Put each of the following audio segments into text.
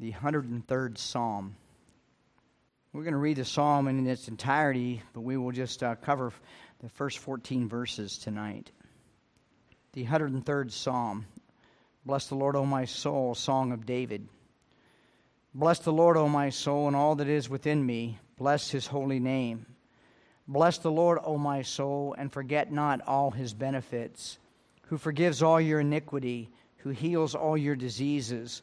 the 103rd Psalm. We're going to read the psalm in its entirety, but we will just uh, cover the first 14 verses tonight. The 103rd Psalm. Bless the Lord, O my soul, song of David. Bless the Lord, O my soul, and all that is within me. Bless his holy name. Bless the Lord, O my soul, and forget not all his benefits, who forgives all your iniquity, who heals all your diseases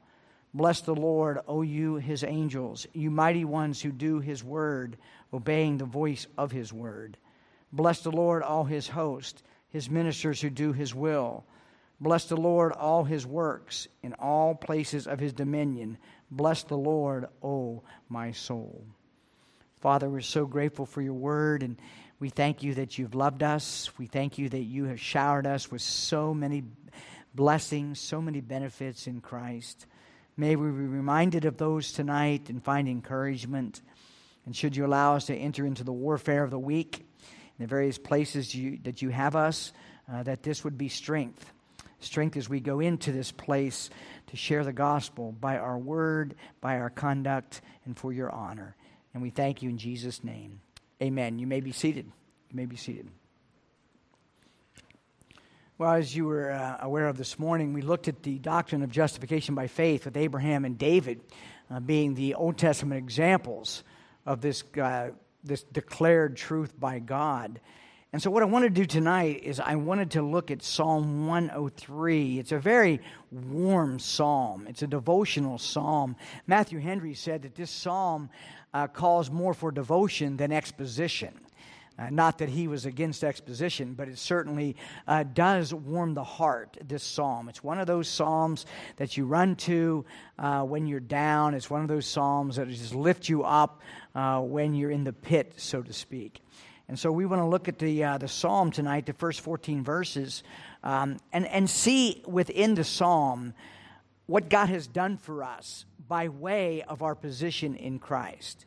Bless the Lord, O you his angels, you mighty ones who do his word, obeying the voice of his word. Bless the Lord, all his host, his ministers who do his will. Bless the Lord, all his works, in all places of his dominion. Bless the Lord, O my soul. Father, we're so grateful for your word, and we thank you that you've loved us. We thank you that you have showered us with so many blessings, so many benefits in Christ. May we be reminded of those tonight and find encouragement. And should you allow us to enter into the warfare of the week in the various places you, that you have us, uh, that this would be strength. Strength as we go into this place to share the gospel by our word, by our conduct, and for your honor. And we thank you in Jesus' name. Amen. You may be seated. You may be seated. Well, as you were uh, aware of this morning, we looked at the doctrine of justification by faith with Abraham and David uh, being the Old Testament examples of this, uh, this declared truth by God. And so, what I want to do tonight is I wanted to look at Psalm 103. It's a very warm psalm, it's a devotional psalm. Matthew Henry said that this psalm uh, calls more for devotion than exposition. Uh, not that he was against exposition, but it certainly uh, does warm the heart, this psalm. It's one of those psalms that you run to uh, when you're down. It's one of those psalms that just lift you up uh, when you're in the pit, so to speak. And so we want to look at the, uh, the psalm tonight, the first 14 verses, um, and, and see within the psalm what God has done for us by way of our position in Christ.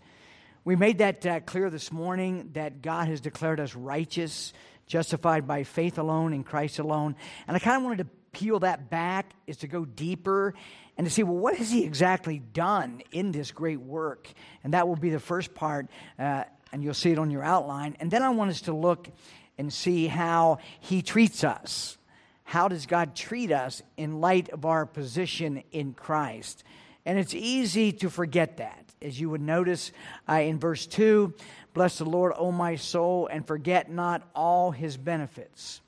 We made that uh, clear this morning that God has declared us righteous, justified by faith alone in Christ alone. And I kind of wanted to peel that back, is to go deeper and to see, well, what has He exactly done in this great work? And that will be the first part, uh, and you'll see it on your outline. And then I want us to look and see how He treats us. How does God treat us in light of our position in Christ? And it's easy to forget that as you would notice uh, in verse 2 Bless the Lord, O my soul, and forget not all his benefits.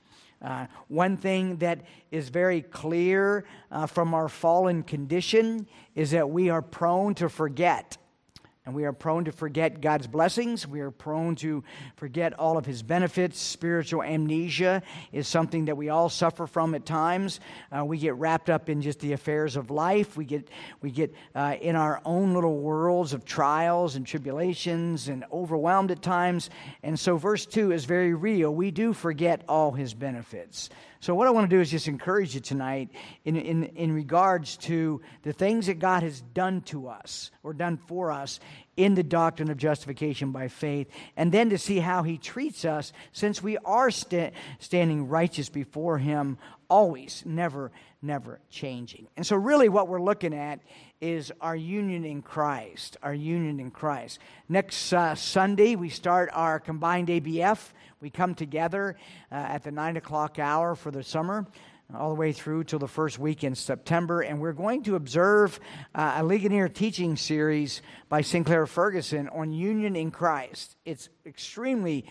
Uh, one thing that is very clear uh, from our fallen condition is that we are prone to forget and we are prone to forget God's blessings. We are prone to forget all of His benefits. Spiritual amnesia is something that we all suffer from at times. Uh, we get wrapped up in just the affairs of life. We get, we get uh, in our own little worlds of trials and tribulations and overwhelmed at times. And so, verse 2 is very real. We do forget all His benefits. So, what I want to do is just encourage you tonight in, in, in regards to the things that God has done to us or done for us in the doctrine of justification by faith, and then to see how he treats us since we are sta- standing righteous before him always, never, never changing. And so, really, what we're looking at is our union in Christ. Our union in Christ. Next uh, Sunday, we start our combined ABF. We come together uh, at the 9 o'clock hour for the summer all the way through till the first week in September. And we're going to observe uh, a Ligonier teaching series by Sinclair Ferguson on union in Christ. It's extremely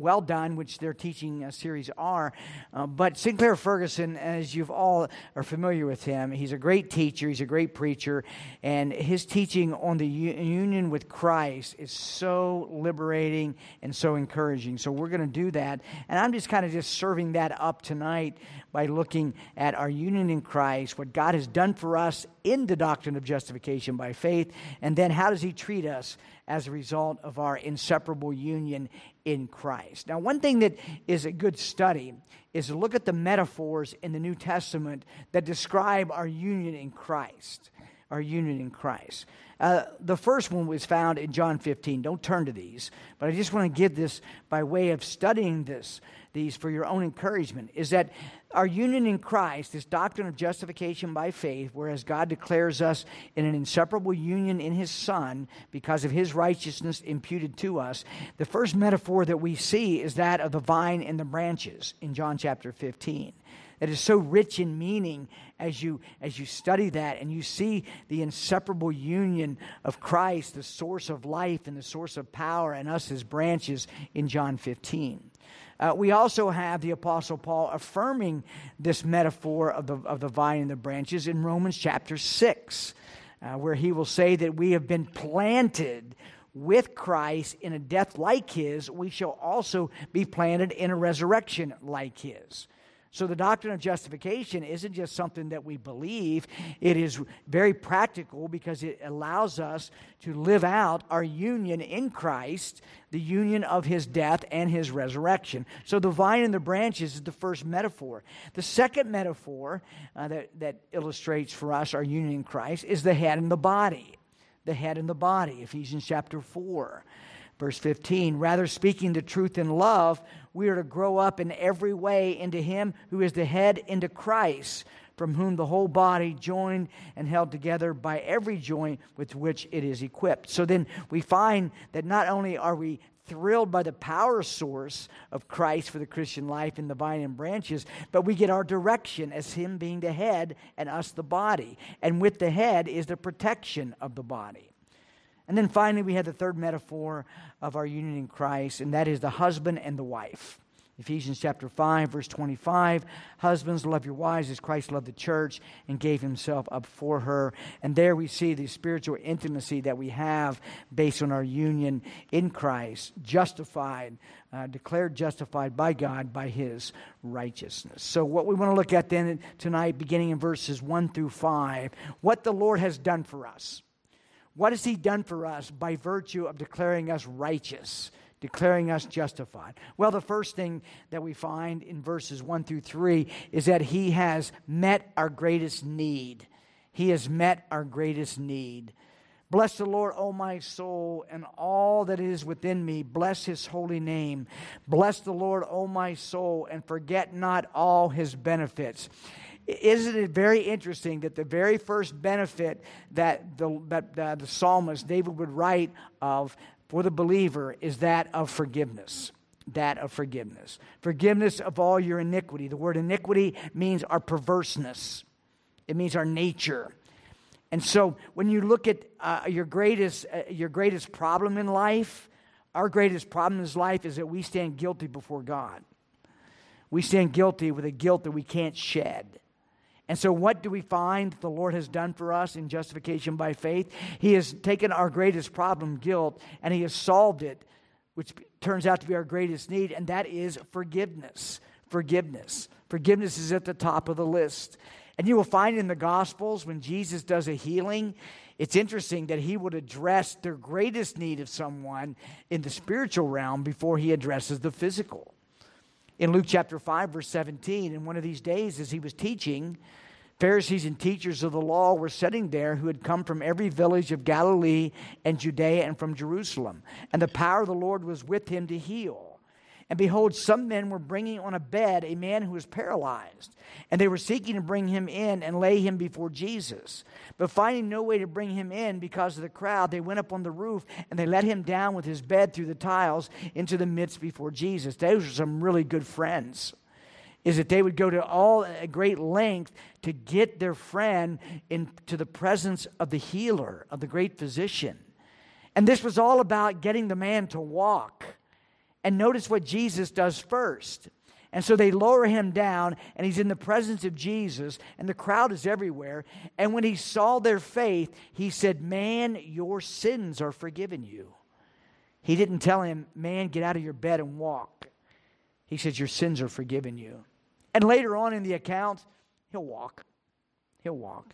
well done, which their teaching series are. Uh, but Sinclair Ferguson, as you've all are familiar with him, he's a great teacher, he's a great preacher, and his teaching on the union with Christ is so liberating and so encouraging. So we're going to do that, and I'm just kind of just serving that up tonight by looking at our union in Christ, what God has done for us in the doctrine of justification by faith, and then how does He treat us as a result of our inseparable union in Christ. Now, one thing that is a good study is to look at the metaphors in the New Testament that describe our union in Christ. Our union in Christ. Uh, the first one was found in John 15. Don't turn to these, but I just want to give this by way of studying this these for your own encouragement is that our union in Christ, this doctrine of justification by faith, whereas God declares us in an inseparable union in His Son because of His righteousness imputed to us, the first metaphor that we see is that of the vine and the branches in John chapter 15 that is so rich in meaning as you as you study that and you see the inseparable union of Christ, the source of life and the source of power, and us as branches in John 15. Uh, we also have the Apostle Paul affirming this metaphor of the, of the vine and the branches in Romans chapter 6, uh, where he will say that we have been planted with Christ in a death like his, we shall also be planted in a resurrection like his. So the doctrine of justification isn't just something that we believe, it is very practical because it allows us to live out our union in Christ, the union of his death and his resurrection. So the vine and the branches is the first metaphor. The second metaphor uh, that, that illustrates for us our union in Christ is the head and the body. The head and the body, Ephesians chapter 4. Verse 15, rather speaking the truth in love, we are to grow up in every way into Him who is the head, into Christ, from whom the whole body, joined and held together by every joint with which it is equipped. So then we find that not only are we thrilled by the power source of Christ for the Christian life in the vine and branches, but we get our direction as Him being the head and us the body. And with the head is the protection of the body. And then finally, we have the third metaphor of our union in Christ, and that is the husband and the wife. Ephesians chapter 5, verse 25 Husbands, love your wives as Christ loved the church and gave himself up for her. And there we see the spiritual intimacy that we have based on our union in Christ, justified, uh, declared justified by God by his righteousness. So, what we want to look at then tonight, beginning in verses 1 through 5, what the Lord has done for us. What has He done for us by virtue of declaring us righteous, declaring us justified? Well, the first thing that we find in verses 1 through 3 is that He has met our greatest need. He has met our greatest need. Bless the Lord, O my soul, and all that is within me. Bless his holy name. Bless the Lord, O my soul, and forget not all his benefits isn't it very interesting that the very first benefit that the, that, uh, the psalmist David would write of for the believer is that of forgiveness? That of forgiveness. Forgiveness of all your iniquity. The word iniquity means our perverseness, it means our nature. And so when you look at uh, your, greatest, uh, your greatest problem in life, our greatest problem in life is that we stand guilty before God. We stand guilty with a guilt that we can't shed. And so, what do we find the Lord has done for us in justification by faith? He has taken our greatest problem, guilt, and He has solved it, which turns out to be our greatest need, and that is forgiveness. Forgiveness. Forgiveness is at the top of the list. And you will find in the Gospels when Jesus does a healing, it's interesting that he would address the greatest need of someone in the spiritual realm before he addresses the physical in Luke chapter 5, verse 17. In one of these days, as he was teaching, Pharisees and teachers of the law were sitting there who had come from every village of Galilee and Judea and from Jerusalem. And the power of the Lord was with him to heal. And behold, some men were bringing on a bed a man who was paralyzed. And they were seeking to bring him in and lay him before Jesus. But finding no way to bring him in because of the crowd, they went up on the roof and they let him down with his bed through the tiles into the midst before Jesus. Those are some really good friends is that they would go to all a great length to get their friend into the presence of the healer, of the great physician. And this was all about getting the man to walk. And notice what Jesus does first. And so they lower him down, and he's in the presence of Jesus, and the crowd is everywhere. And when he saw their faith, he said, Man, your sins are forgiven you. He didn't tell him, Man, get out of your bed and walk. He says, Your sins are forgiven you. And later on in the account, he'll walk. He'll walk.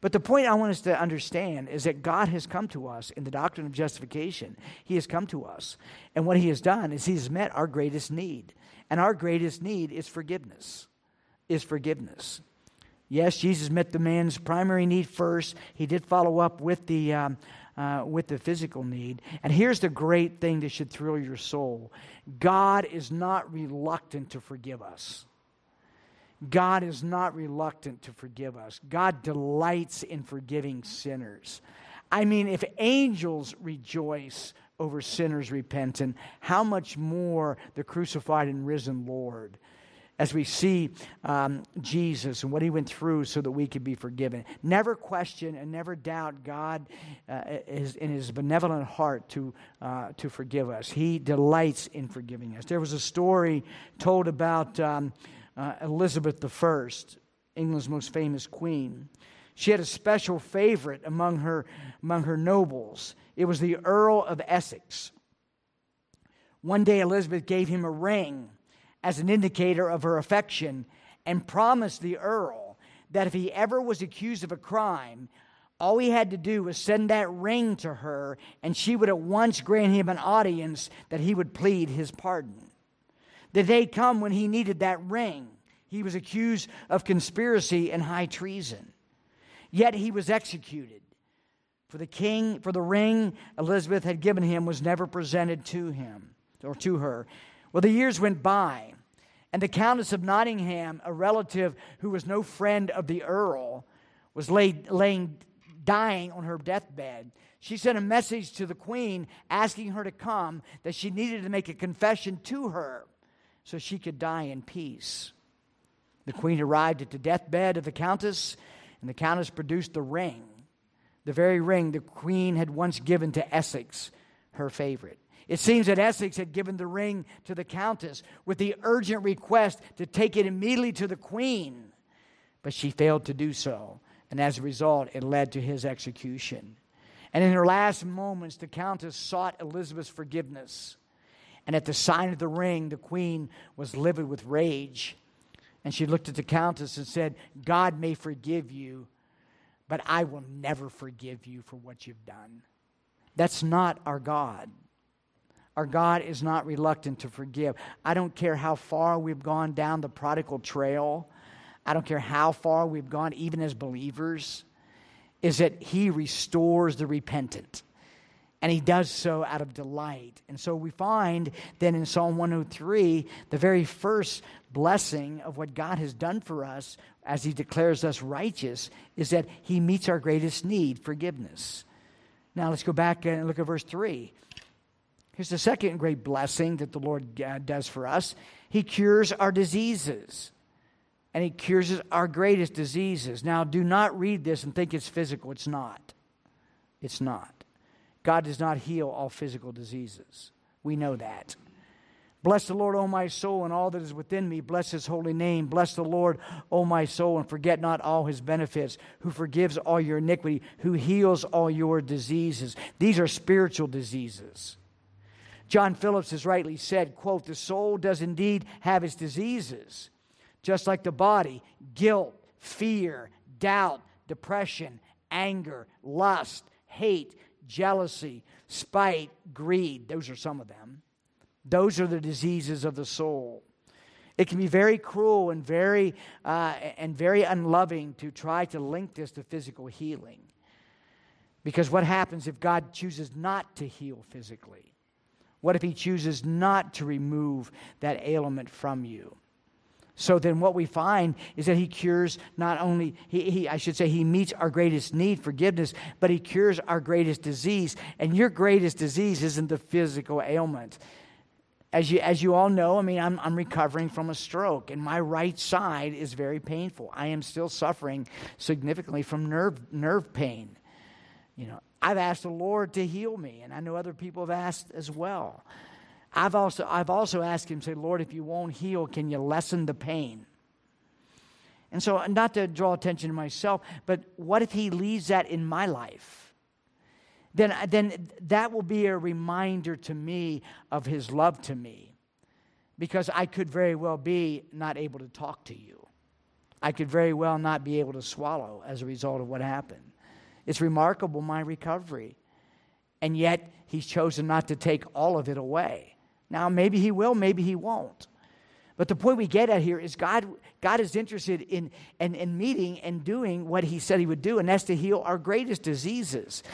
But the point I want us to understand is that God has come to us in the doctrine of justification. He has come to us. And what He has done is He has met our greatest need. And our greatest need is forgiveness. Is forgiveness. Yes, Jesus met the man's primary need first. He did follow up with the, um, uh, with the physical need. And here's the great thing that should thrill your soul God is not reluctant to forgive us. God is not reluctant to forgive us. God delights in forgiving sinners. I mean, if angels rejoice over sinners repentant, how much more the crucified and risen Lord? As we see um, Jesus and what he went through so that we could be forgiven. Never question and never doubt God uh, is in his benevolent heart to, uh, to forgive us. He delights in forgiving us. There was a story told about. Um, uh, Elizabeth I, England's most famous queen. She had a special favorite among her, among her nobles. It was the Earl of Essex. One day, Elizabeth gave him a ring as an indicator of her affection and promised the Earl that if he ever was accused of a crime, all he had to do was send that ring to her, and she would at once grant him an audience that he would plead his pardon. The day come when he needed that ring. He was accused of conspiracy and high treason. Yet he was executed. For the king, for the ring Elizabeth had given him was never presented to him or to her. Well, the years went by, and the Countess of Nottingham, a relative who was no friend of the Earl, was laid, laying dying on her deathbed. She sent a message to the queen asking her to come, that she needed to make a confession to her so she could die in peace. The queen arrived at the deathbed of the countess, and the countess produced the ring, the very ring the queen had once given to Essex, her favorite. It seems that Essex had given the ring to the countess with the urgent request to take it immediately to the queen, but she failed to do so, and as a result, it led to his execution. And in her last moments, the countess sought Elizabeth's forgiveness. And at the sign of the ring, the queen was livid with rage. And she looked at the countess and said, God may forgive you, but I will never forgive you for what you've done. That's not our God. Our God is not reluctant to forgive. I don't care how far we've gone down the prodigal trail. I don't care how far we've gone, even as believers, is that He restores the repentant and he does so out of delight. And so we find then in Psalm 103, the very first blessing of what God has done for us as he declares us righteous is that he meets our greatest need forgiveness. Now let's go back and look at verse 3. Here's the second great blessing that the Lord uh, does for us He cures our diseases. And He cures our greatest diseases. Now, do not read this and think it's physical. It's not. It's not. God does not heal all physical diseases. We know that. Bless the Lord, O my soul, and all that is within me. Bless his holy name. Bless the Lord, O my soul, and forget not all his benefits, who forgives all your iniquity, who heals all your diseases. These are spiritual diseases. John Phillips has rightly said, quote, the soul does indeed have its diseases, just like the body, guilt, fear, doubt, depression, anger, lust, hate, jealousy, spite, greed. Those are some of them. Those are the diseases of the soul. It can be very cruel and very, uh, and very unloving to try to link this to physical healing. Because what happens if God chooses not to heal physically? What if He chooses not to remove that ailment from you? So then, what we find is that He cures not only, he, he, I should say, He meets our greatest need, forgiveness, but He cures our greatest disease. And your greatest disease isn't the physical ailment. As you, as you all know, I mean, I'm, I'm recovering from a stroke, and my right side is very painful. I am still suffering significantly from nerve, nerve pain. You know, I've asked the Lord to heal me, and I know other people have asked as well. I've also, I've also asked him, say, Lord, if you won't heal, can you lessen the pain? And so, not to draw attention to myself, but what if he leaves that in my life? Then, then that will be a reminder to me of his love to me. Because I could very well be not able to talk to you. I could very well not be able to swallow as a result of what happened. It's remarkable, my recovery. And yet, he's chosen not to take all of it away. Now, maybe he will, maybe he won't. But the point we get at here is God, God is interested in, in, in meeting and doing what he said he would do, and that's to heal our greatest diseases.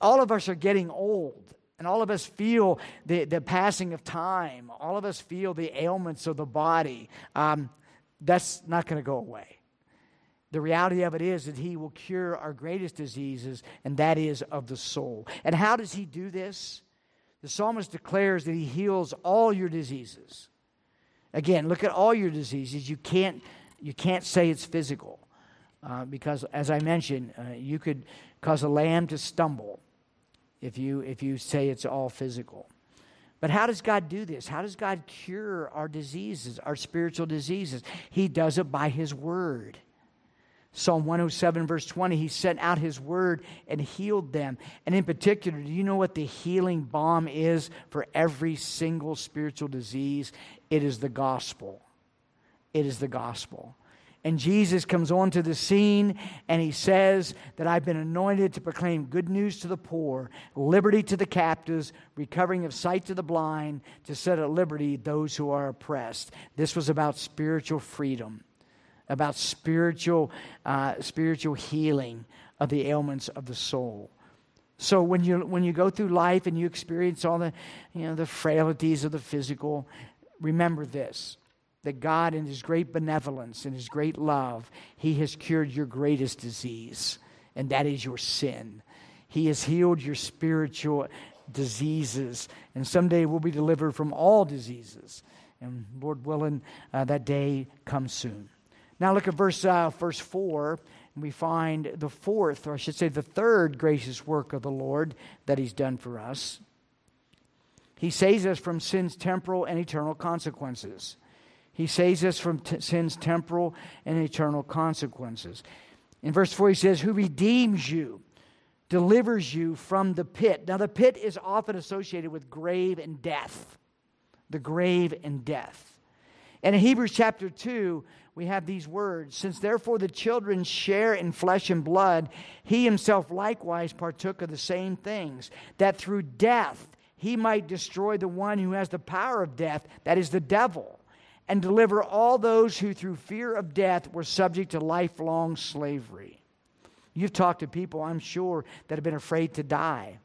All of us are getting old, and all of us feel the, the passing of time. All of us feel the ailments of the body. Um, that's not going to go away. The reality of it is that He will cure our greatest diseases, and that is of the soul. And how does He do this? The psalmist declares that He heals all your diseases. Again, look at all your diseases. You can't, you can't say it's physical. Uh, because, as I mentioned, uh, you could cause a lamb to stumble if you, if you say it's all physical. But how does God do this? How does God cure our diseases, our spiritual diseases? He does it by His Word. Psalm 107, verse 20, he sent out his word and healed them. And in particular, do you know what the healing balm is for every single spiritual disease? It is the gospel. It is the gospel. And Jesus comes onto the scene and he says that I've been anointed to proclaim good news to the poor, liberty to the captives, recovering of sight to the blind, to set at liberty those who are oppressed. This was about spiritual freedom about spiritual, uh, spiritual healing of the ailments of the soul. So when you when you go through life and you experience all the you know the frailties of the physical, remember this that God in his great benevolence and his great love, he has cured your greatest disease, and that is your sin. He has healed your spiritual diseases, and someday we'll be delivered from all diseases. And Lord willing, uh, that day comes soon. Now look at verse, uh, verse 4, and we find the fourth, or I should say the third gracious work of the Lord that He's done for us. He saves us from sin's temporal and eternal consequences. He saves us from t- sin's temporal and eternal consequences. In verse 4, he says, Who redeems you, delivers you from the pit. Now, the pit is often associated with grave and death. The grave and death. And in Hebrews chapter 2, we have these words Since therefore the children share in flesh and blood, he himself likewise partook of the same things, that through death he might destroy the one who has the power of death, that is the devil, and deliver all those who through fear of death were subject to lifelong slavery. You've talked to people, I'm sure, that have been afraid to die.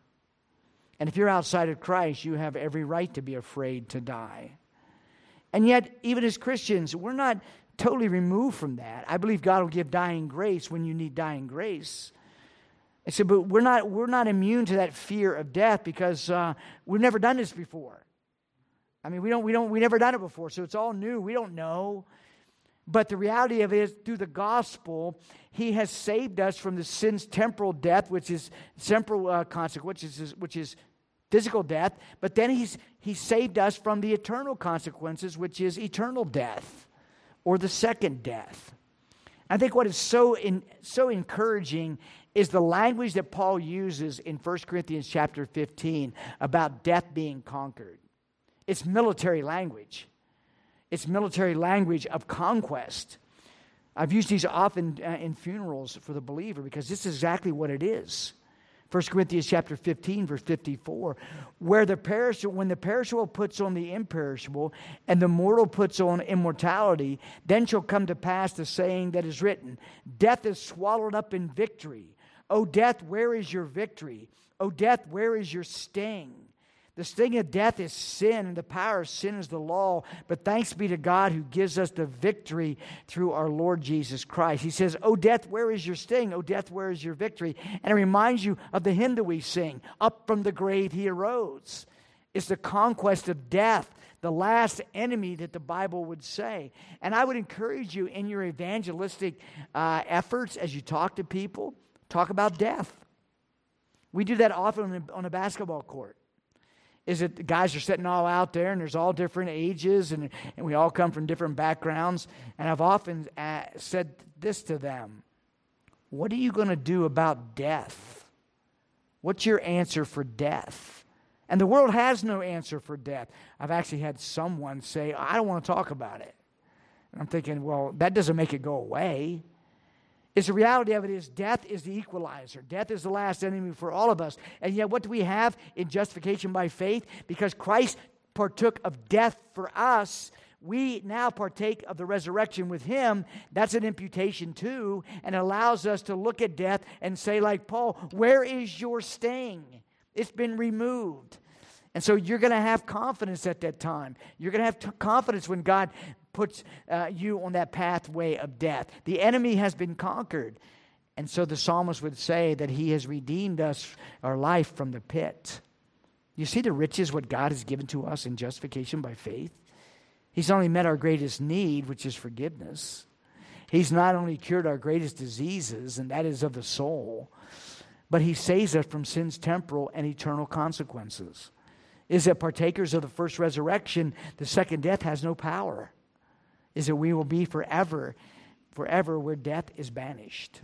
And if you're outside of Christ, you have every right to be afraid to die. And yet, even as Christians, we're not totally removed from that. I believe God will give dying grace when you need dying grace. I said, but we're not, we're not immune to that fear of death because uh, we've never done this before. I mean, we don't, we don't, we never done it before, so it's all new. We don't know. But the reality of it is, through the gospel, He has saved us from the sin's temporal death, which is temporal uh, consequence, which is, which is physical death. But then He's He saved us from the eternal consequences, which is eternal death or the second death. I think what is so, in, so encouraging is the language that Paul uses in 1 Corinthians chapter 15 about death being conquered. It's military language, it's military language of conquest. I've used these often uh, in funerals for the believer because this is exactly what it is. 1 Corinthians chapter 15, verse 54, where the perishable, when the perishable puts on the imperishable, and the mortal puts on immortality, then shall come to pass the saying that is written Death is swallowed up in victory. O death, where is your victory? O death, where is your sting? The sting of death is sin, and the power of sin is the law. But thanks be to God who gives us the victory through our Lord Jesus Christ. He says, Oh, death, where is your sting? Oh, death, where is your victory? And it reminds you of the hymn that we sing Up from the grave he arose. It's the conquest of death, the last enemy that the Bible would say. And I would encourage you in your evangelistic uh, efforts as you talk to people, talk about death. We do that often on a basketball court is that the guys are sitting all out there and there's all different ages and, and we all come from different backgrounds. And I've often uh, said this to them What are you going to do about death? What's your answer for death? And the world has no answer for death. I've actually had someone say, I don't want to talk about it. And I'm thinking, well, that doesn't make it go away. It's the reality of it is death is the equalizer. Death is the last enemy for all of us. And yet, what do we have in justification by faith? Because Christ partook of death for us, we now partake of the resurrection with him. That's an imputation too, and allows us to look at death and say, like Paul, where is your sting? It's been removed. And so you're going to have confidence at that time. You're going to have t- confidence when God puts uh, you on that pathway of death. The enemy has been conquered. And so the psalmist would say that he has redeemed us, our life, from the pit. You see the riches, what God has given to us in justification by faith? He's only met our greatest need, which is forgiveness. He's not only cured our greatest diseases, and that is of the soul, but He saves us from sin's temporal and eternal consequences is that partakers of the first resurrection, the second death has no power. Is that we will be forever, forever where death is banished.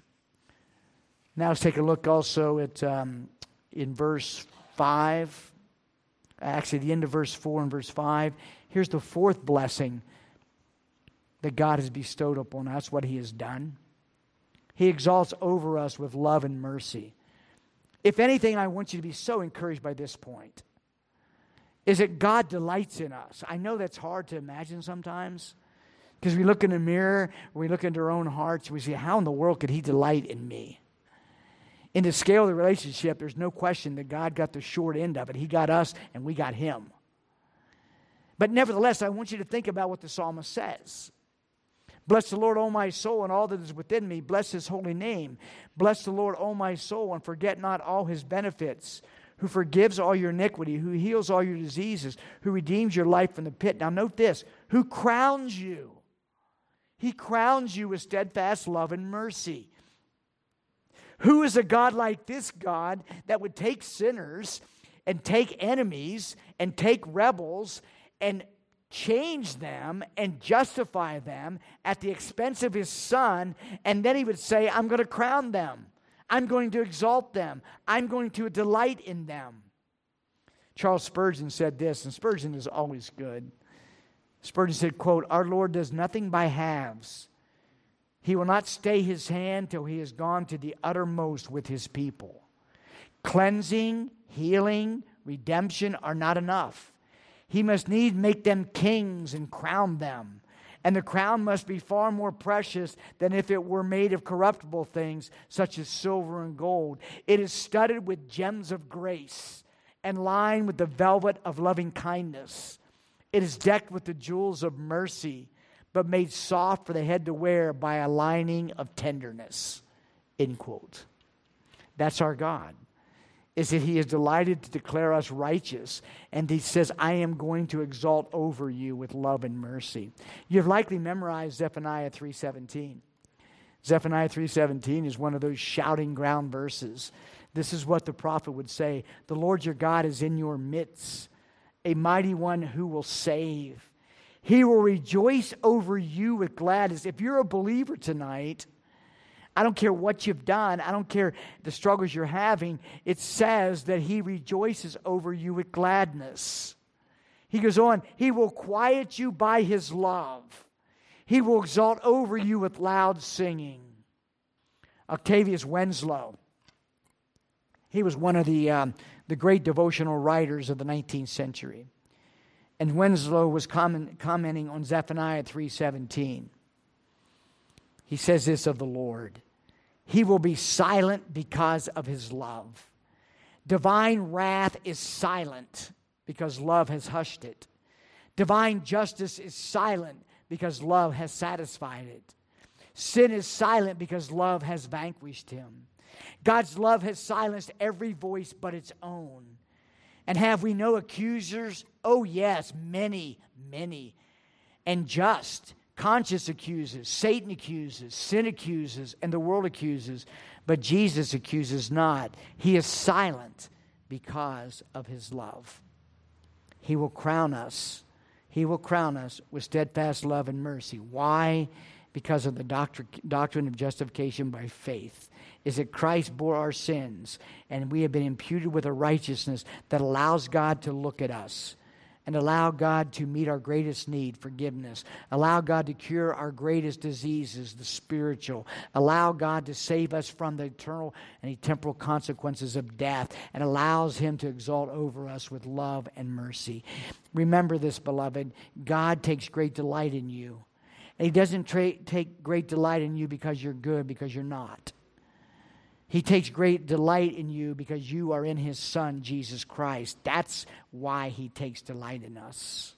Now let's take a look also at um, in verse 5, actually the end of verse 4 and verse 5. Here's the fourth blessing that God has bestowed upon us, what He has done. He exalts over us with love and mercy. If anything, I want you to be so encouraged by this point is that God delights in us. I know that's hard to imagine sometimes because we look in the mirror, we look into our own hearts, we see, how in the world could He delight in me? In the scale of the relationship, there's no question that God got the short end of it. He got us, and we got Him. But nevertheless, I want you to think about what the psalmist says. Bless the Lord, O my soul, and all that is within me. Bless his holy name. Bless the Lord, O my soul, and forget not all his benefits who forgives all your iniquity, who heals all your diseases, who redeems your life from the pit. Now, note this who crowns you. He crowns you with steadfast love and mercy. Who is a God like this God that would take sinners and take enemies and take rebels and change them and justify them at the expense of his son? And then he would say, I'm going to crown them. I'm going to exalt them. I'm going to delight in them. Charles Spurgeon said this, and Spurgeon is always good. Spurgeon said, quote, Our Lord does nothing by halves. He will not stay his hand till he has gone to the uttermost with his people. Cleansing, healing, redemption are not enough. He must need make them kings and crown them and the crown must be far more precious than if it were made of corruptible things, such as silver and gold. It is studded with gems of grace and lined with the velvet of loving kindness. It is decked with the jewels of mercy, but made soft for the head to wear by a lining of tenderness. End quote. That's our God is that he is delighted to declare us righteous. And he says, I am going to exalt over you with love and mercy. You've likely memorized Zephaniah 3.17. Zephaniah 3.17 is one of those shouting ground verses. This is what the prophet would say. The Lord your God is in your midst, a mighty one who will save. He will rejoice over you with gladness. If you're a believer tonight, I don't care what you've done. I don't care the struggles you're having. It says that he rejoices over you with gladness. He goes on, he will quiet you by his love. He will exalt over you with loud singing. Octavius Winslow, He was one of the, um, the great devotional writers of the 19th century. And Winslow was comment, commenting on Zephaniah 3:17. He says this of the Lord. He will be silent because of his love. Divine wrath is silent because love has hushed it. Divine justice is silent because love has satisfied it. Sin is silent because love has vanquished him. God's love has silenced every voice but its own. And have we no accusers? Oh, yes, many, many. And just, conscience accuses, Satan accuses, sin accuses, and the world accuses. But Jesus accuses not. He is silent because of his love. He will crown us. He will crown us with steadfast love and mercy. Why? Because of the doctrine of justification by faith. Is that Christ bore our sins, and we have been imputed with a righteousness that allows God to look at us and allow God to meet our greatest need, forgiveness. Allow God to cure our greatest diseases, the spiritual. Allow God to save us from the eternal and temporal consequences of death, and allows Him to exalt over us with love and mercy. Remember this, beloved God takes great delight in you. And He doesn't tra- take great delight in you because you're good, because you're not. He takes great delight in you because you are in his Son, Jesus Christ. That's why he takes delight in us.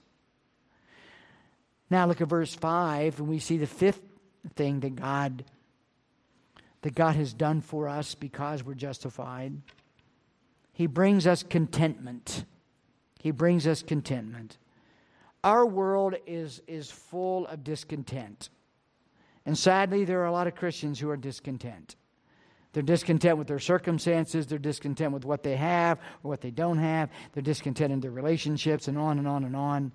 Now look at verse 5, and we see the fifth thing that God that God has done for us because we're justified. He brings us contentment. He brings us contentment. Our world is, is full of discontent. And sadly, there are a lot of Christians who are discontent. They're discontent with their circumstances. They're discontent with what they have or what they don't have. They're discontent in their relationships and on and on and on.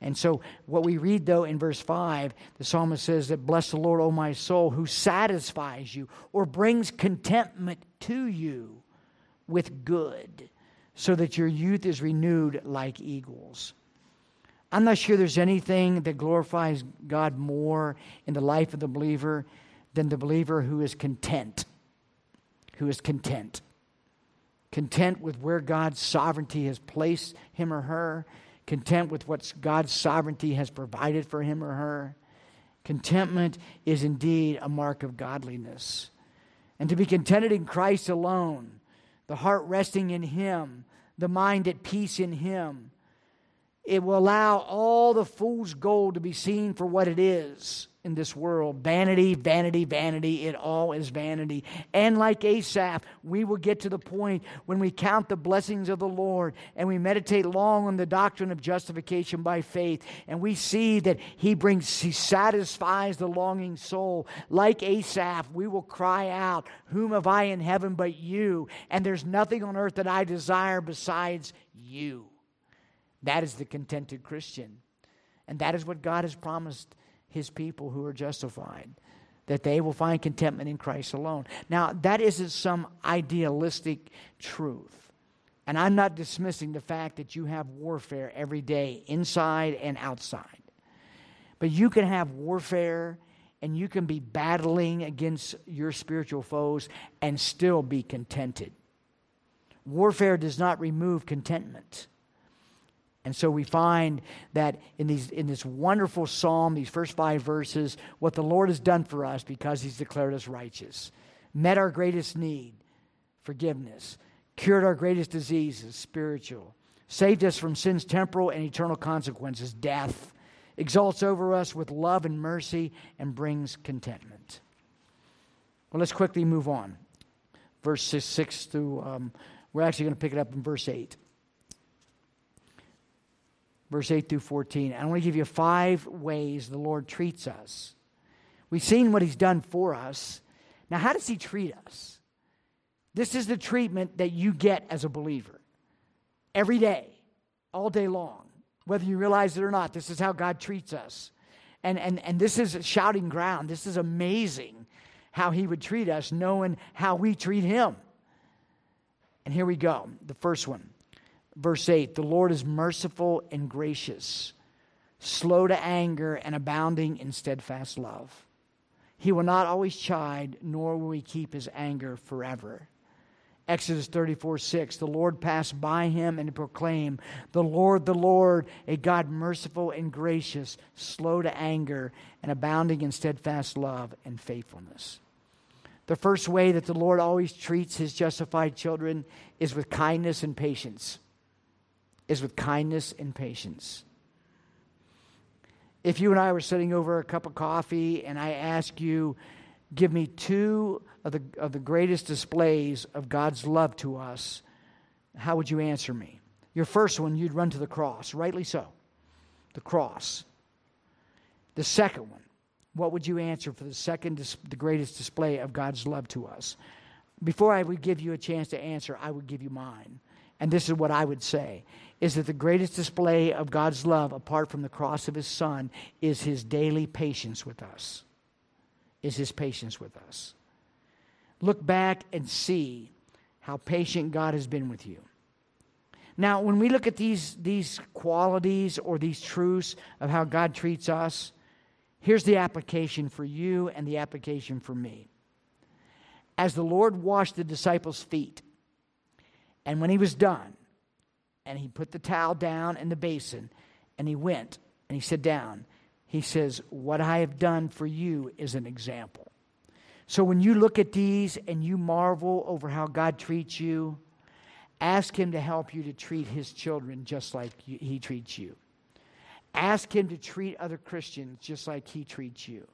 And so, what we read though in verse 5, the psalmist says that, Bless the Lord, O my soul, who satisfies you or brings contentment to you with good, so that your youth is renewed like eagles. I'm not sure there's anything that glorifies God more in the life of the believer than the believer who is content who is content. Content with where God's sovereignty has placed him or her, content with what God's sovereignty has provided for him or her. Contentment is indeed a mark of godliness. And to be contented in Christ alone, the heart resting in Him, the mind at peace in Him, it will allow all the fool's gold to be seen for what it is in this world. Vanity, vanity, vanity. It all is vanity. And like Asaph, we will get to the point when we count the blessings of the Lord and we meditate long on the doctrine of justification by faith. And we see that He brings, He satisfies the longing soul. Like Asaph, we will cry out, Whom have I in heaven but you? And there's nothing on earth that I desire besides you. That is the contented Christian. And that is what God has promised his people who are justified, that they will find contentment in Christ alone. Now, that isn't some idealistic truth. And I'm not dismissing the fact that you have warfare every day, inside and outside. But you can have warfare and you can be battling against your spiritual foes and still be contented. Warfare does not remove contentment. And so we find that in, these, in this wonderful psalm, these first five verses, what the Lord has done for us because He's declared us righteous, met our greatest need, forgiveness, cured our greatest diseases, spiritual, saved us from sin's temporal and eternal consequences, death, exalts over us with love and mercy, and brings contentment. Well, let's quickly move on. Verse 6, 6 through, um, we're actually going to pick it up in verse 8 verse 8 through 14. I want to give you five ways the Lord treats us. We've seen what He's done for us. Now, how does He treat us? This is the treatment that you get as a believer every day, all day long, whether you realize it or not. This is how God treats us. And, and, and this is shouting ground. This is amazing how He would treat us, knowing how we treat Him. And here we go. The first one Verse 8 The Lord is merciful and gracious, slow to anger, and abounding in steadfast love. He will not always chide, nor will he keep his anger forever. Exodus 34 6. The Lord passed by him and proclaimed, The Lord, the Lord, a God merciful and gracious, slow to anger, and abounding in steadfast love and faithfulness. The first way that the Lord always treats his justified children is with kindness and patience. Is with kindness and patience. If you and I were sitting over a cup of coffee and I ask you, give me two of the, of the greatest displays of God's love to us, how would you answer me? Your first one, you'd run to the cross, rightly so. The cross. The second one, what would you answer for the second, the greatest display of God's love to us? Before I would give you a chance to answer, I would give you mine. And this is what I would say is that the greatest display of God's love, apart from the cross of his son, is his daily patience with us. Is his patience with us. Look back and see how patient God has been with you. Now, when we look at these, these qualities or these truths of how God treats us, Here's the application for you and the application for me. As the Lord washed the disciples' feet, and when he was done, and he put the towel down in the basin, and he went and he sat down, he says, What I have done for you is an example. So when you look at these and you marvel over how God treats you, ask him to help you to treat his children just like he treats you. Ask him to treat other Christians just like he treats you.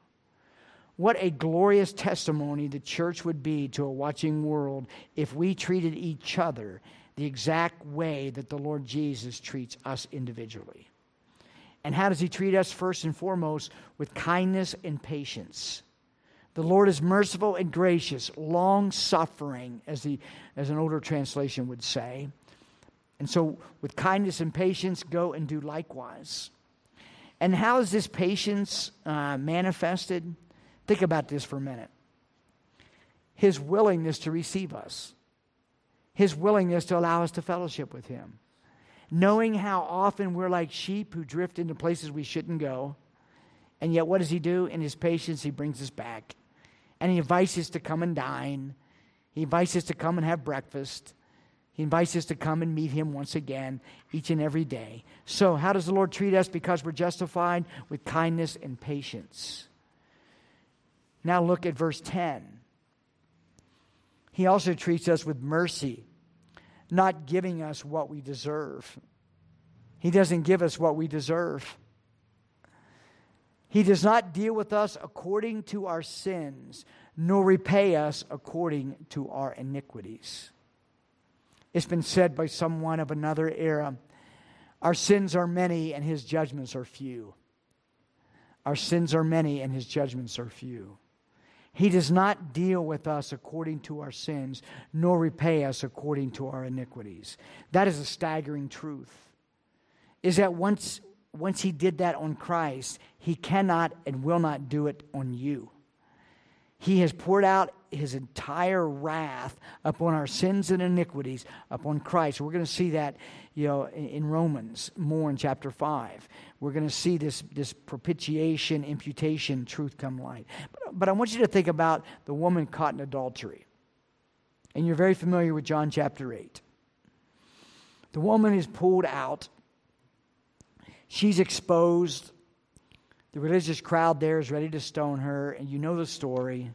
What a glorious testimony the church would be to a watching world if we treated each other the exact way that the Lord Jesus treats us individually. And how does he treat us? First and foremost, with kindness and patience. The Lord is merciful and gracious, long suffering, as, the, as an older translation would say. And so, with kindness and patience, go and do likewise. And how is this patience uh, manifested? Think about this for a minute. His willingness to receive us, His willingness to allow us to fellowship with Him. Knowing how often we're like sheep who drift into places we shouldn't go. And yet, what does He do? In His patience, He brings us back. And He invites us to come and dine, He invites us to come and have breakfast. He invites us to come and meet Him once again each and every day. So, how does the Lord treat us? Because we're justified with kindness and patience. Now, look at verse 10. He also treats us with mercy, not giving us what we deserve. He doesn't give us what we deserve. He does not deal with us according to our sins, nor repay us according to our iniquities. It's been said by someone of another era Our sins are many and his judgments are few. Our sins are many and his judgments are few. He does not deal with us according to our sins, nor repay us according to our iniquities. That is a staggering truth. Is that once, once he did that on Christ, he cannot and will not do it on you. He has poured out his entire wrath upon our sins and iniquities upon Christ. We're going to see that, you know, in Romans more in chapter 5. We're going to see this, this propitiation, imputation truth come light. But, but I want you to think about the woman caught in adultery. And you're very familiar with John chapter 8. The woman is pulled out. She's exposed. The religious crowd there is ready to stone her, and you know the story.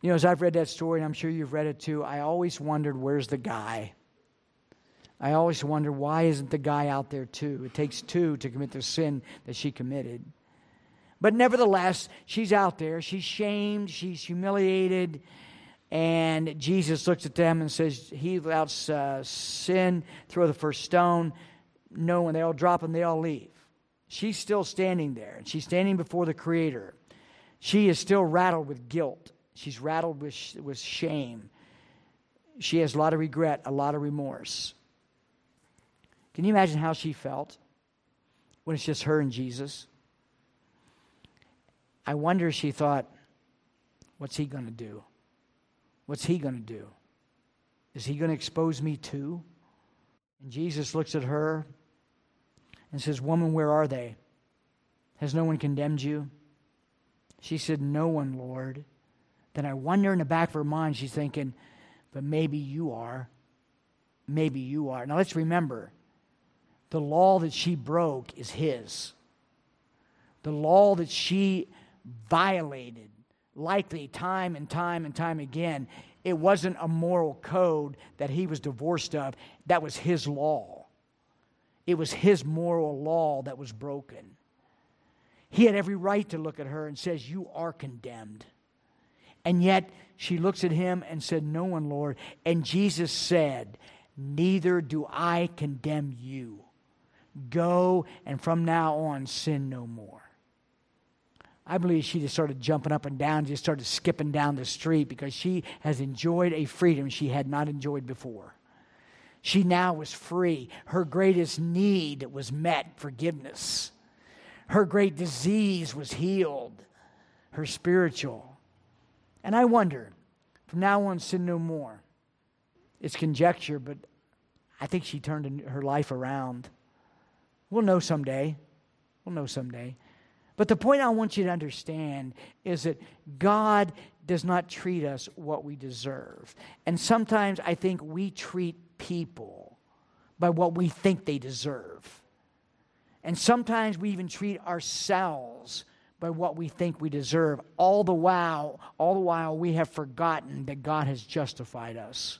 You know, as I've read that story, and I'm sure you've read it too, I always wondered where's the guy? I always wonder why isn't the guy out there too? It takes two to commit the sin that she committed. But nevertheless, she's out there. She's shamed, she's humiliated. And Jesus looks at them and says, He without uh, sin, throw the first stone. No, when they all drop them, they all leave. She's still standing there, and she's standing before the Creator. She is still rattled with guilt. She's rattled with, with shame. She has a lot of regret, a lot of remorse. Can you imagine how she felt when it's just her and Jesus? I wonder she thought, what's he going to do? What's he going to do? Is he going to expose me too? And Jesus looks at her and says, Woman, where are they? Has no one condemned you? She said, No one, Lord then I wonder in the back of her mind, she's thinking, but maybe you are. Maybe you are. Now let's remember the law that she broke is his. The law that she violated, likely time and time and time again, it wasn't a moral code that he was divorced of. That was his law. It was his moral law that was broken. He had every right to look at her and says, "You are condemned." And yet she looks at him and said, "No one, Lord." And Jesus said, "Neither do I condemn you. Go and from now on sin no more." I believe she just started jumping up and down, just started skipping down the street because she has enjoyed a freedom she had not enjoyed before. She now was free. Her greatest need was met forgiveness. Her great disease was healed, her spiritual. And I wonder, from now on, sin no more. It's conjecture, but I think she turned her life around. We'll know someday. We'll know someday. But the point I want you to understand is that God does not treat us what we deserve. And sometimes I think we treat people by what we think they deserve. And sometimes we even treat ourselves by what we think we deserve. All the while, all the while we have forgotten that God has justified us.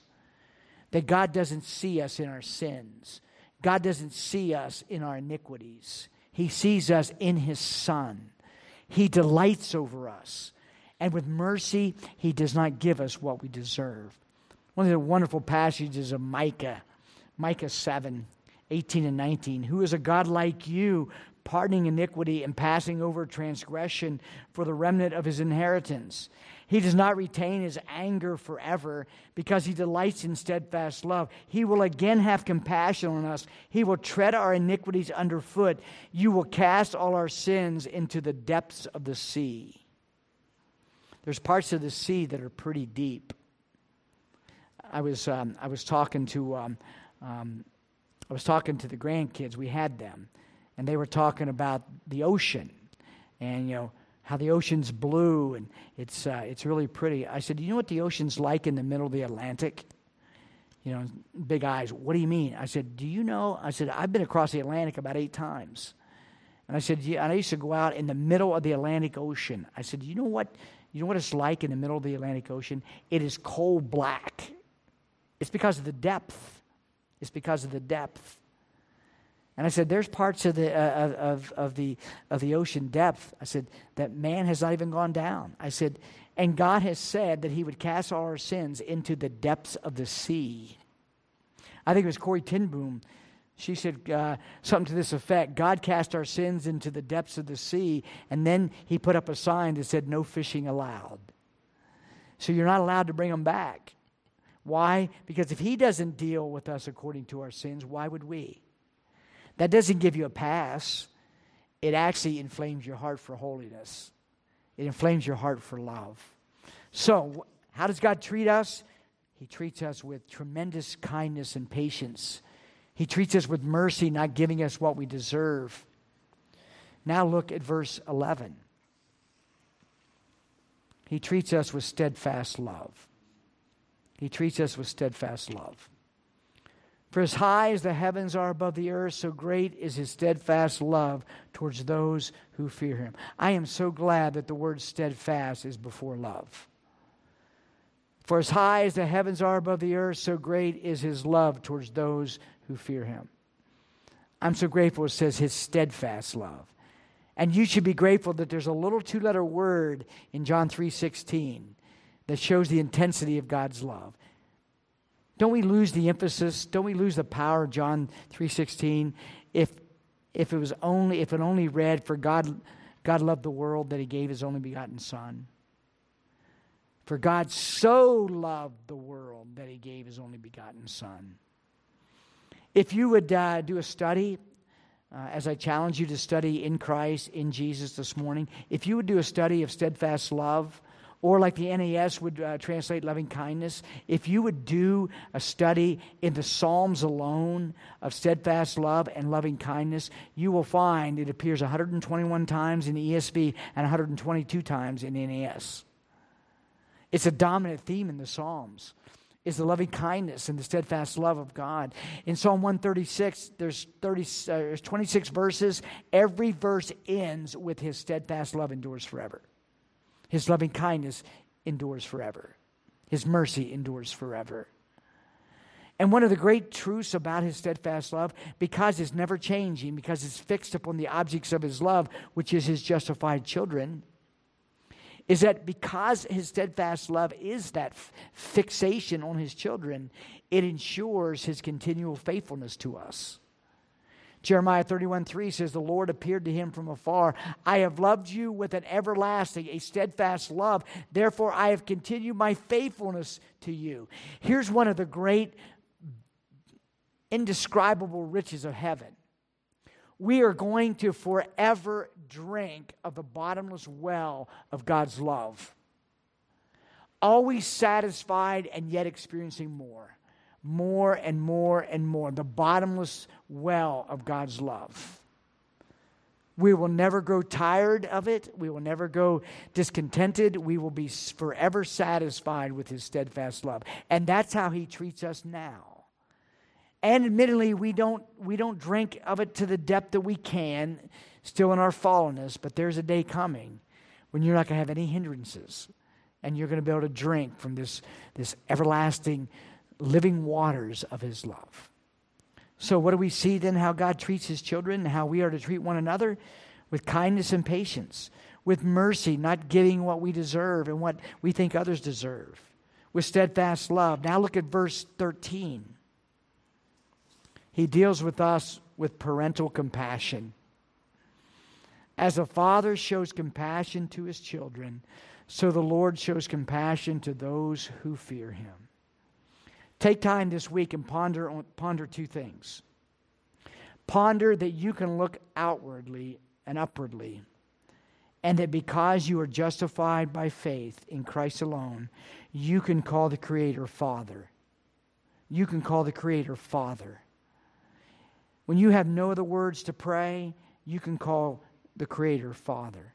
That God doesn't see us in our sins. God doesn't see us in our iniquities. He sees us in his son. He delights over us. And with mercy, he does not give us what we deserve. One of the wonderful passages of Micah, Micah 7, 18 and 19. Who is a God like you, pardoning iniquity and passing over transgression for the remnant of his inheritance? He does not retain his anger forever because he delights in steadfast love. He will again have compassion on us. He will tread our iniquities underfoot. You will cast all our sins into the depths of the sea. There's parts of the sea that are pretty deep. I was, um, I was talking to um, um, I was talking to the grandkids. We had them, and they were talking about the ocean, and you know how the ocean's blue and it's uh, it's really pretty. I said, you know what the ocean's like in the middle of the Atlantic? You know, big eyes. What do you mean? I said, do you know? I said, I've been across the Atlantic about eight times, and I said, yeah. And I used to go out in the middle of the Atlantic Ocean. I said, you know what? You know what it's like in the middle of the Atlantic Ocean? It is coal black. It's because of the depth. It's because of the depth. And I said, there's parts of the, uh, of, of, the, of the ocean depth, I said, that man has not even gone down. I said, and God has said that he would cast all our sins into the depths of the sea. I think it was Corrie ten Boom. She said uh, something to this effect God cast our sins into the depths of the sea, and then he put up a sign that said, No fishing allowed. So you're not allowed to bring them back. Why? Because if He doesn't deal with us according to our sins, why would we? That doesn't give you a pass. It actually inflames your heart for holiness, it inflames your heart for love. So, how does God treat us? He treats us with tremendous kindness and patience. He treats us with mercy, not giving us what we deserve. Now, look at verse 11. He treats us with steadfast love. He treats us with steadfast love. For as high as the heavens are above the earth, so great is his steadfast love towards those who fear him. I am so glad that the word steadfast is before love. For as high as the heavens are above the earth, so great is his love towards those who fear him. I'm so grateful it says his steadfast love. And you should be grateful that there's a little two-letter word in John 3:16 that shows the intensity of God's love. Don't we lose the emphasis? Don't we lose the power of John 3:16 if if it was only if it only read for God God loved the world that he gave his only begotten son. For God so loved the world that he gave his only begotten son. If you would uh, do a study, uh, as I challenge you to study in Christ, in Jesus this morning, if you would do a study of steadfast love, or like the NAS would uh, translate loving kindness, if you would do a study in the Psalms alone of steadfast love and loving kindness, you will find it appears 121 times in the ESV and 122 times in NAS. It's a dominant theme in the Psalms. is the loving kindness and the steadfast love of God. In Psalm 136, there's, 30, uh, there's 26 verses. Every verse ends with His steadfast love endures forever. His loving kindness endures forever. His mercy endures forever. And one of the great truths about his steadfast love, because it's never changing, because it's fixed upon the objects of his love, which is his justified children, is that because his steadfast love is that f- fixation on his children, it ensures his continual faithfulness to us. Jeremiah 31 3 says, The Lord appeared to him from afar. I have loved you with an everlasting, a steadfast love. Therefore, I have continued my faithfulness to you. Here's one of the great, indescribable riches of heaven. We are going to forever drink of the bottomless well of God's love. Always satisfied and yet experiencing more more and more and more. The bottomless well of God's love. We will never grow tired of it. We will never go discontented. We will be forever satisfied with His steadfast love. And that's how He treats us now. And admittedly, we don't, we don't drink of it to the depth that we can, still in our fallenness, but there's a day coming when you're not going to have any hindrances and you're going to be able to drink from this, this everlasting living waters of his love. So, what do we see then how God treats his children and how we are to treat one another? With kindness and patience, with mercy, not getting what we deserve and what we think others deserve, with steadfast love. Now, look at verse 13. He deals with us with parental compassion. As a father shows compassion to his children, so the Lord shows compassion to those who fear him. Take time this week and ponder, ponder two things. Ponder that you can look outwardly and upwardly, and that because you are justified by faith in Christ alone, you can call the Creator Father. You can call the Creator Father. When you have no other words to pray, you can call the Creator Father.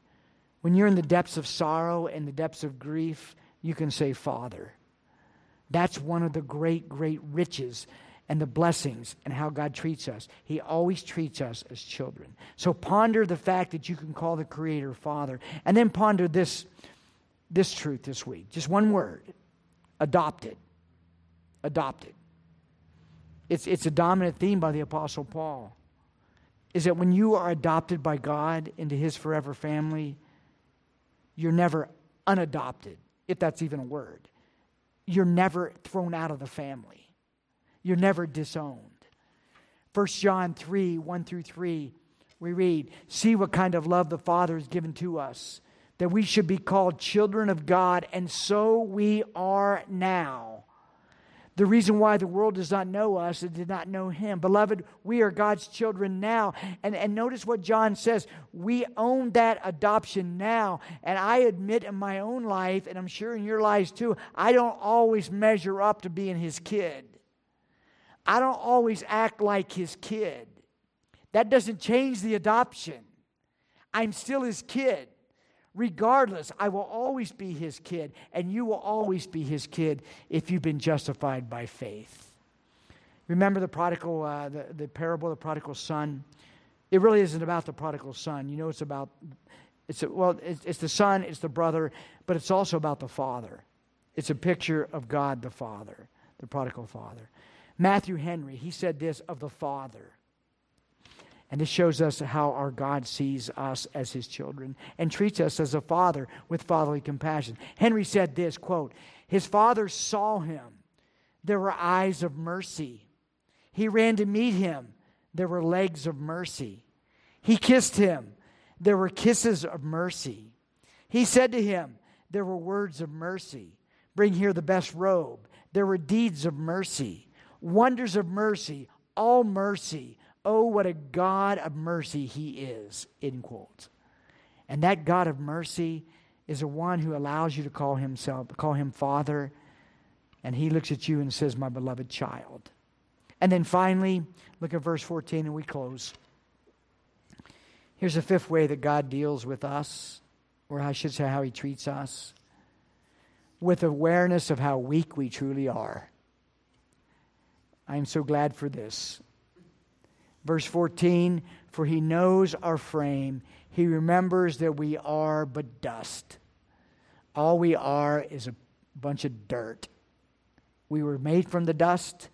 When you're in the depths of sorrow and the depths of grief, you can say Father. That's one of the great, great riches and the blessings and how God treats us. He always treats us as children. So ponder the fact that you can call the Creator Father. And then ponder this, this truth this week. Just one word adopted. Adopted. It's, it's a dominant theme by the Apostle Paul. Is that when you are adopted by God into His forever family, you're never unadopted, if that's even a word you're never thrown out of the family. You're never disowned. 1 John 3 1 through 3, we read, See what kind of love the Father has given to us, that we should be called children of God, and so we are now. The reason why the world does not know us, and did not know him. Beloved, we are God's children now. And, and notice what John says. We own that adoption now. And I admit in my own life, and I'm sure in your lives too, I don't always measure up to being his kid. I don't always act like his kid. That doesn't change the adoption. I'm still his kid. Regardless, I will always be his kid, and you will always be his kid if you've been justified by faith. Remember the prodigal, uh, the, the parable of the prodigal son? It really isn't about the prodigal son. You know, it's about, it's a, well, it's, it's the son, it's the brother, but it's also about the father. It's a picture of God the Father, the prodigal father. Matthew Henry, he said this of the Father. And this shows us how our God sees us as his children and treats us as a father with fatherly compassion. Henry said this quote, His father saw him. There were eyes of mercy. He ran to meet him. There were legs of mercy. He kissed him. There were kisses of mercy. He said to him, There were words of mercy. Bring here the best robe. There were deeds of mercy, wonders of mercy, all mercy Oh, what a God of mercy he is, in quotes. And that God of mercy is the one who allows you to call himself, call him Father, and he looks at you and says, My beloved child. And then finally, look at verse 14 and we close. Here's a fifth way that God deals with us, or I should say, how he treats us with awareness of how weak we truly are. I am so glad for this. Verse 14 For he knows our frame, he remembers that we are but dust. All we are is a bunch of dirt. We were made from the dust.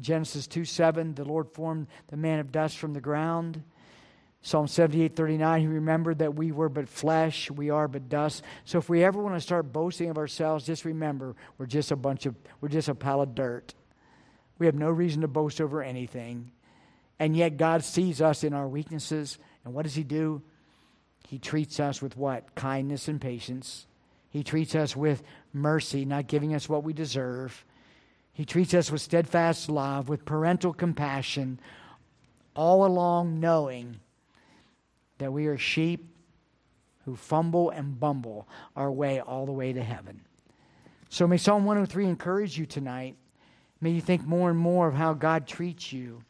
Genesis 2 7, the Lord formed the man of dust from the ground. Psalm 78 39, he remembered that we were but flesh, we are but dust. So if we ever want to start boasting of ourselves, just remember we're just a bunch of, we're just a pile of dirt. We have no reason to boast over anything. And yet God sees us in our weaknesses. And what does He do? He treats us with what? Kindness and patience. He treats us with mercy, not giving us what we deserve. He treats us with steadfast love, with parental compassion, all along knowing that we are sheep who fumble and bumble our way all the way to heaven. So may Psalm 103 encourage you tonight. May you think more and more of how God treats you,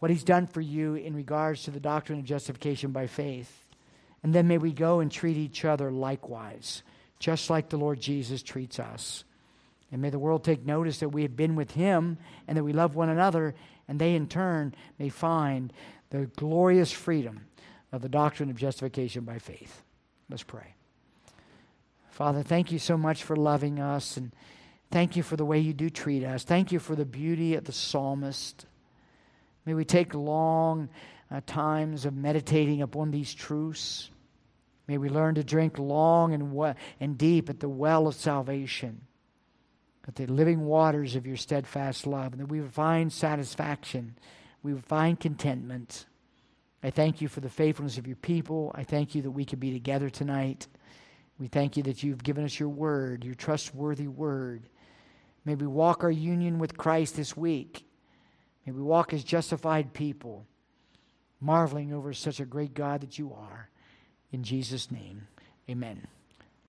what He's done for you in regards to the doctrine of justification by faith. And then may we go and treat each other likewise, just like the Lord Jesus treats us. And may the world take notice that we have been with Him and that we love one another, and they in turn may find the glorious freedom of the doctrine of justification by faith. Let's pray. Father, thank you so much for loving us and thank you for the way you do treat us. Thank you for the beauty of the psalmist. May we take long uh, times of meditating upon these truths. May we learn to drink long and, we- and deep at the well of salvation, at the living waters of your steadfast love, and that we would find satisfaction, we would find contentment. I thank you for the faithfulness of your people. I thank you that we could be together tonight. We thank you that you've given us your word, your trustworthy word. May we walk our union with Christ this week. May we walk as justified people, marveling over such a great God that you are. In Jesus' name, amen.